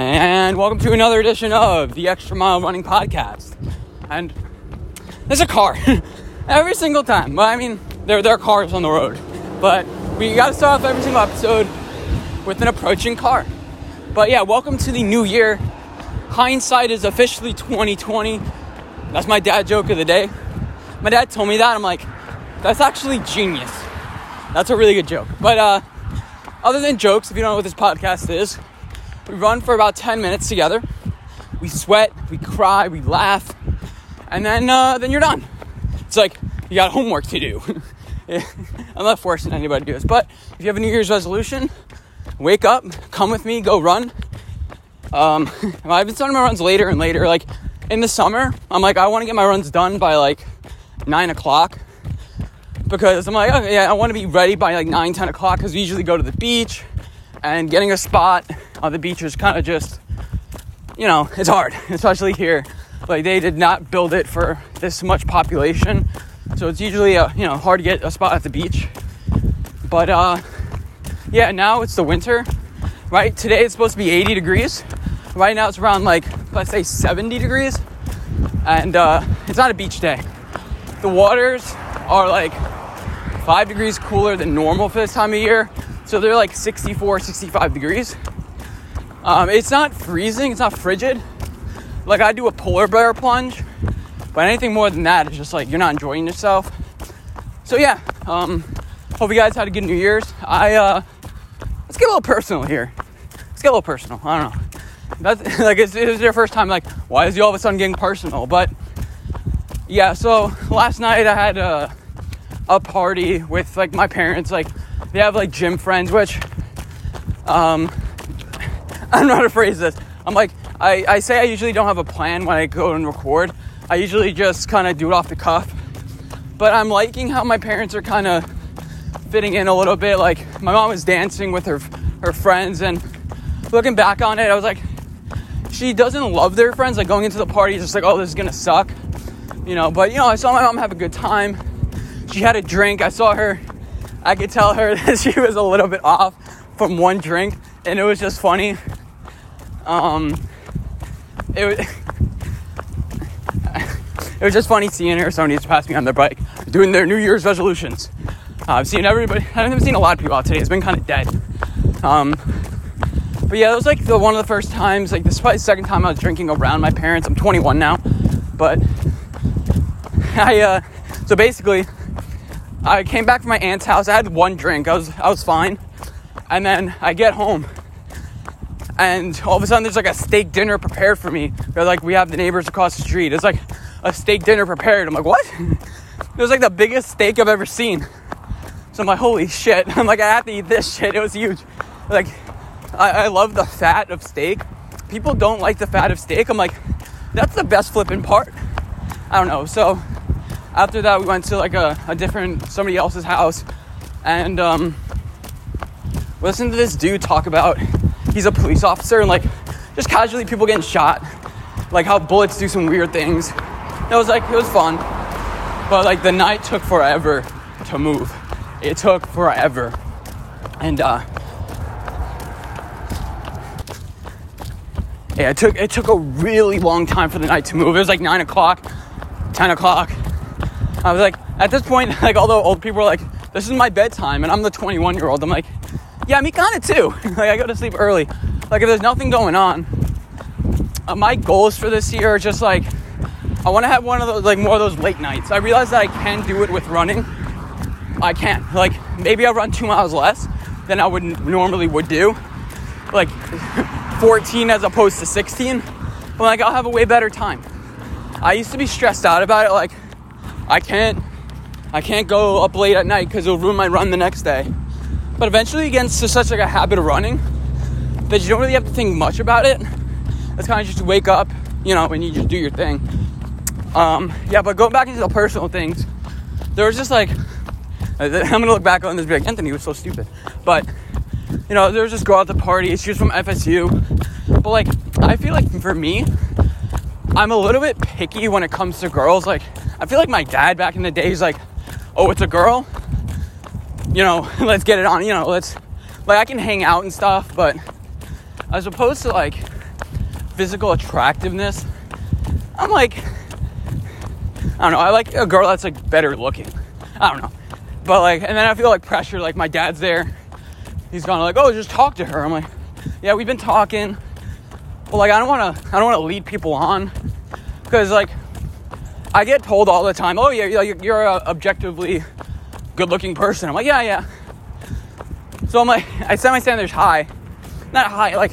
and welcome to another edition of the Extra Mile Running Podcast. And there's a car every single time. Well, I mean, there, there are cars on the road, but we got to start off every single episode with an approaching car. But yeah, welcome to the new year. Hindsight is officially 2020. That's my dad joke of the day. My dad told me that. I'm like, that's actually genius. That's a really good joke. But uh, other than jokes, if you don't know what this podcast is, we run for about 10 minutes together. We sweat, we cry, we laugh, and then uh, then you're done. It's like you got homework to do. I'm not forcing anybody to do this, but if you have a New Year's resolution, wake up, come with me, go run. Um, I've been starting my runs later and later. Like in the summer, I'm like I want to get my runs done by like nine o'clock because I'm like, okay, yeah, I want to be ready by like 9, 10 o'clock because we usually go to the beach and getting a spot on the beach is kind of just, you know, it's hard, especially here. Like they did not build it for this much population, so it's usually uh, you know hard to get a spot at the beach. But uh, yeah, now it's the winter, right? Today it's supposed to be 80 degrees. Right now it's around like let's say 70 degrees, and uh, it's not a beach day. The waters are like five degrees cooler than normal for this time of year. So they're like 64, 65 degrees. Um, it's not freezing, it's not frigid. Like I do a polar bear plunge, but anything more than that is just like you're not enjoying yourself. So yeah, um, hope you guys had a good New Year's. I uh, let's get a little personal here. Let's get a little personal. I don't know. That's like it's, it was your first time. Like, why is he all of a sudden getting personal? But yeah, so last night I had a, a party with like my parents. Like, they have like gym friends, which um, I don't know how to phrase this. I'm like, I, I say I usually don't have a plan when I go and record. I usually just kind of do it off the cuff. But I'm liking how my parents are kind of fitting in a little bit. Like, my mom was dancing with her her friends, and looking back on it, I was like, she doesn't love their friends. Like going into the party, just like, oh, this is gonna suck, you know. But you know, I saw my mom have a good time. She had a drink. I saw her. I could tell her that she was a little bit off from one drink, and it was just funny. Um, it was. It was just funny seeing her. Somebody just passed me on their bike doing their New Year's resolutions. Uh, I've seen everybody. I haven't seen a lot of people out today. It's been kind of dead. Um, but yeah, it was like the one of the first times. Like this is the second time I was drinking around my parents. I'm 21 now, but I. Uh, so basically, I came back from my aunt's house. I had one drink. I was I was fine, and then I get home, and all of a sudden there's like a steak dinner prepared for me. They're like, we have the neighbors across the street. It's like a steak dinner prepared. I'm like, what? It was like the biggest steak I've ever seen. So I'm like, holy shit. I'm like, I have to eat this shit. It was huge. Like, I, I love the fat of steak. People don't like the fat of steak. I'm like, that's the best flipping part. I don't know. So after that, we went to like a, a different somebody else's house and um, listened to this dude talk about he's a police officer and like just casually people getting shot, like how bullets do some weird things. It was like it was fun, but like the night took forever to move. It took forever, and uh, yeah, it took it took a really long time for the night to move. It was like nine o'clock, ten o'clock. I was like, at this point, like although old people were like, this is my bedtime, and I'm the 21 year old. I'm like, yeah, me kind of too. like I go to sleep early. Like if there's nothing going on, uh, my goals for this year are just like I want to have one of those like more of those late nights. I realize that I can do it with running. I can. Like maybe I'll run two miles less than I would normally would do. Like 14 as opposed to 16. But like I'll have a way better time. I used to be stressed out about it. Like I can't, I can't go up late at night because it'll ruin my run the next day. But eventually, it gets to such like a habit of running that you don't really have to think much about it. It's kind of just wake up, you know, and you just do your thing. Um, yeah, but going back into the personal things, there was just like, I'm gonna look back on this be like, Anthony was so stupid. But, you know, there was this girl at the party, she was from FSU. But like, I feel like for me, I'm a little bit picky when it comes to girls. Like, I feel like my dad back in the day, he's like, oh, it's a girl, you know, let's get it on, you know, let's, like, I can hang out and stuff, but as opposed to like physical attractiveness, I'm like, I don't know. I like a girl that's like better looking. I don't know, but like, and then I feel like pressure. Like my dad's there. He's gonna like, oh, just talk to her. I'm like, yeah, we've been talking. But like, I don't want to. I don't want to lead people on because like, I get told all the time, oh yeah, you're, you're uh, objectively good-looking person. I'm like, yeah, yeah. So I'm like, I set my standards high, not high. Like,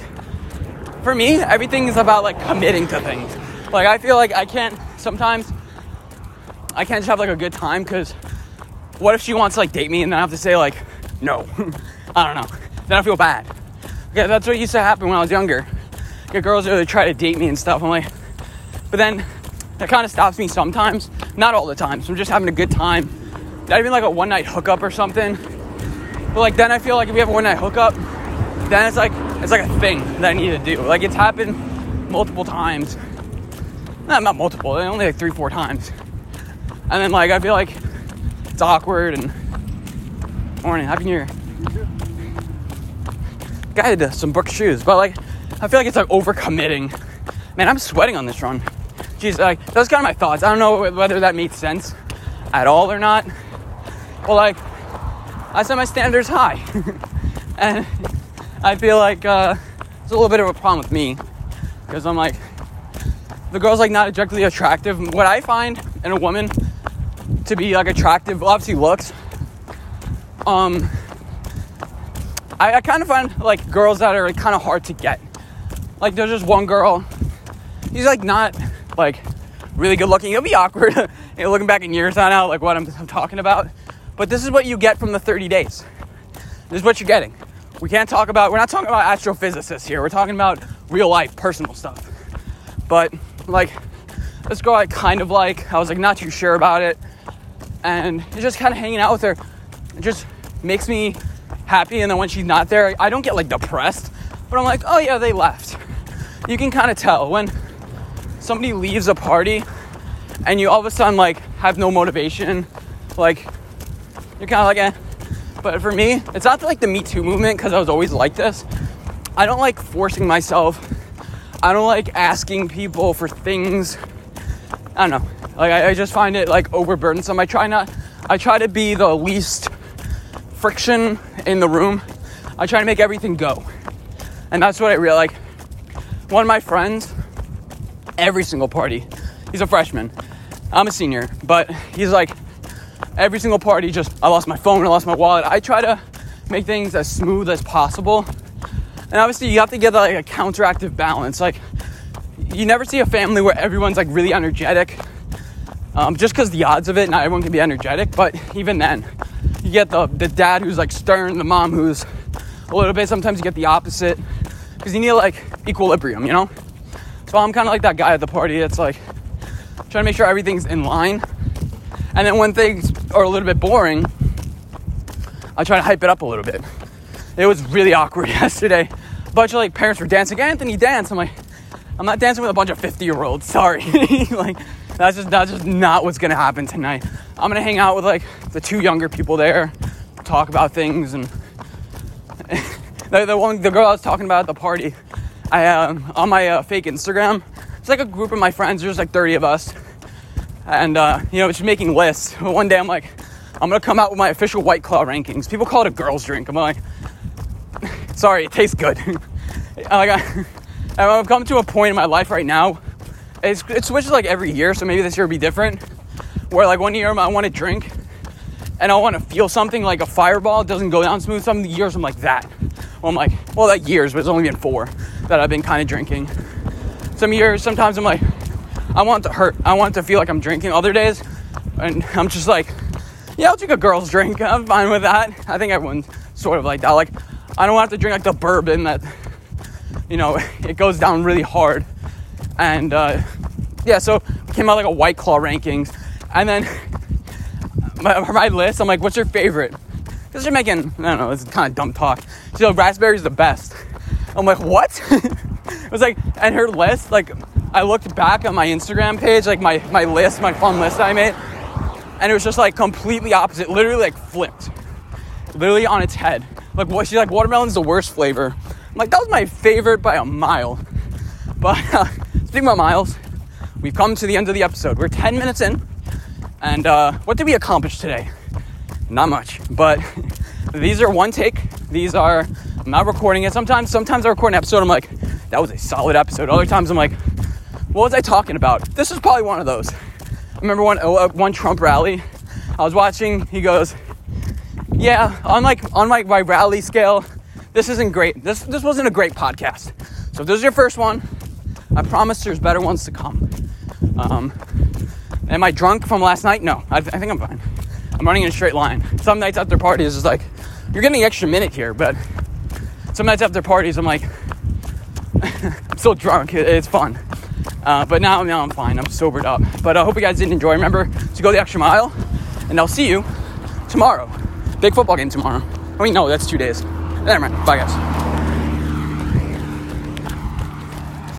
for me, everything is about like committing to things. Like, I feel like I can't sometimes. I can't just have like a good time because what if she wants to like date me and then I have to say like no? I don't know. Then I feel bad. Okay, that's what used to happen when I was younger. Get girls would try to date me and stuff. I'm like, but then that kind of stops me sometimes. Not all the time. So I'm just having a good time. Not even like a one night hookup or something. But like then I feel like if we have a one night hookup, then it's like it's like a thing that I need to do. Like it's happened multiple times. Not, not multiple, only like three, four times. And then like I feel like it's awkward and morning, happy new year. Guy had uh, some Brooks shoes, but like I feel like it's like overcommitting. Man, I'm sweating on this run. Jeez, like those kind of my thoughts. I don't know whether that makes sense at all or not. But like I set my standards high. and I feel like uh, it's a little bit of a problem with me. Because I'm like, the girl's like not objectively attractive. What I find in a woman to be like attractive, obviously looks. Um, I, I kind of find like girls that are like, kind of hard to get. Like there's just one girl. He's like not like really good looking. It'll be awkward you know, looking back in years on out like what I'm, I'm talking about. But this is what you get from the 30 days. This is what you're getting. We can't talk about. We're not talking about astrophysicists here. We're talking about real life, personal stuff. But like this girl, I kind of like. I was like not too sure about it, and just kind of hanging out with her. It just makes me happy. And then when she's not there, I don't get like depressed. But I'm like, oh yeah, they left. You can kind of tell when somebody leaves a party and you all of a sudden like have no motivation. Like you're kind of like, eh. But for me, it's not like the Me Too movement because I was always like this. I don't like forcing myself. I don't like asking people for things. I don't know. Like I, I just find it like overburdensome. I try not. I try to be the least friction in the room. I try to make everything go. And that's what I really like. One of my friends, every single party, he's a freshman. I'm a senior, but he's like, every single party, just, I lost my phone, I lost my wallet. I try to make things as smooth as possible. And obviously, you have to get like a counteractive balance. Like, you never see a family where everyone's like really energetic. Um, just because the odds of it, not everyone can be energetic, but even then, you get the, the dad who's like stern, the mom who's a little bit. Sometimes you get the opposite because you need like equilibrium, you know? So I'm kind of like that guy at the party that's like trying to make sure everything's in line. And then when things are a little bit boring, I try to hype it up a little bit. It was really awkward yesterday. A bunch of like parents were dancing. Anthony, dance. I'm like, I'm not dancing with a bunch of 50 year olds. Sorry. like, that's just that's just not what's gonna happen tonight. I'm gonna hang out with like the two younger people there, talk about things, and the, the one the girl I was talking about at the party. I um, on my uh, fake Instagram. It's like a group of my friends. There's like 30 of us, and uh, you know, just making lists. One day I'm like, I'm gonna come out with my official White Claw rankings. People call it a girl's drink. I'm like, sorry, it tastes good. like I, I've come to a point in my life right now it's, it switches like every year, so maybe this year will be different. Where like one year I want to drink and I want to feel something like a fireball. It doesn't go down smooth. Some years I'm like that. Well, I'm like, well, that years, but it's only been four that I've been kind of drinking. Some years, sometimes I'm like, I want to hurt. I want to feel like I'm drinking. Other days, and I'm just like, yeah, I'll drink a girl's drink. I'm fine with that. I think everyone's sort of like that. Like, I don't want to drink like the bourbon that, you know, it goes down really hard. And uh, yeah, so came out like a White Claw rankings, and then my, my list. I'm like, what's your favorite? Because you're making, I don't know, it's kind of dumb talk. She's like, raspberry's the best. I'm like, what? it was like, and her list, like, I looked back on my Instagram page, like my, my list, my fun list I made, and it was just like completely opposite, literally like flipped, literally on its head. Like, what? She's like, watermelon's the worst flavor. I'm like, that was my favorite by a mile. But uh, speaking about miles, we've come to the end of the episode. We're 10 minutes in, and uh, what did we accomplish today? Not much, but these are one take. These are I'm not recording it. Sometimes, sometimes I record an episode. I'm like, that was a solid episode. Other times, I'm like, what was I talking about? This was probably one of those. I remember one uh, one Trump rally. I was watching. He goes, yeah, on like on my, my rally scale, this isn't great. This this wasn't a great podcast. So if this is your first one, I promise there's better ones to come. Um, am I drunk from last night? No, I, I think I'm fine. I'm running in a straight line. Some nights after parties is like, you're getting an extra minute here, but some nights after parties, I'm like, I'm still drunk. It, it's fun. Uh, but now, now I'm fine. I'm sobered up. But I hope you guys did enjoy. Remember to go the extra mile, and I'll see you tomorrow. Big football game tomorrow. I mean, no, that's two days. Never mind. Bye, guys.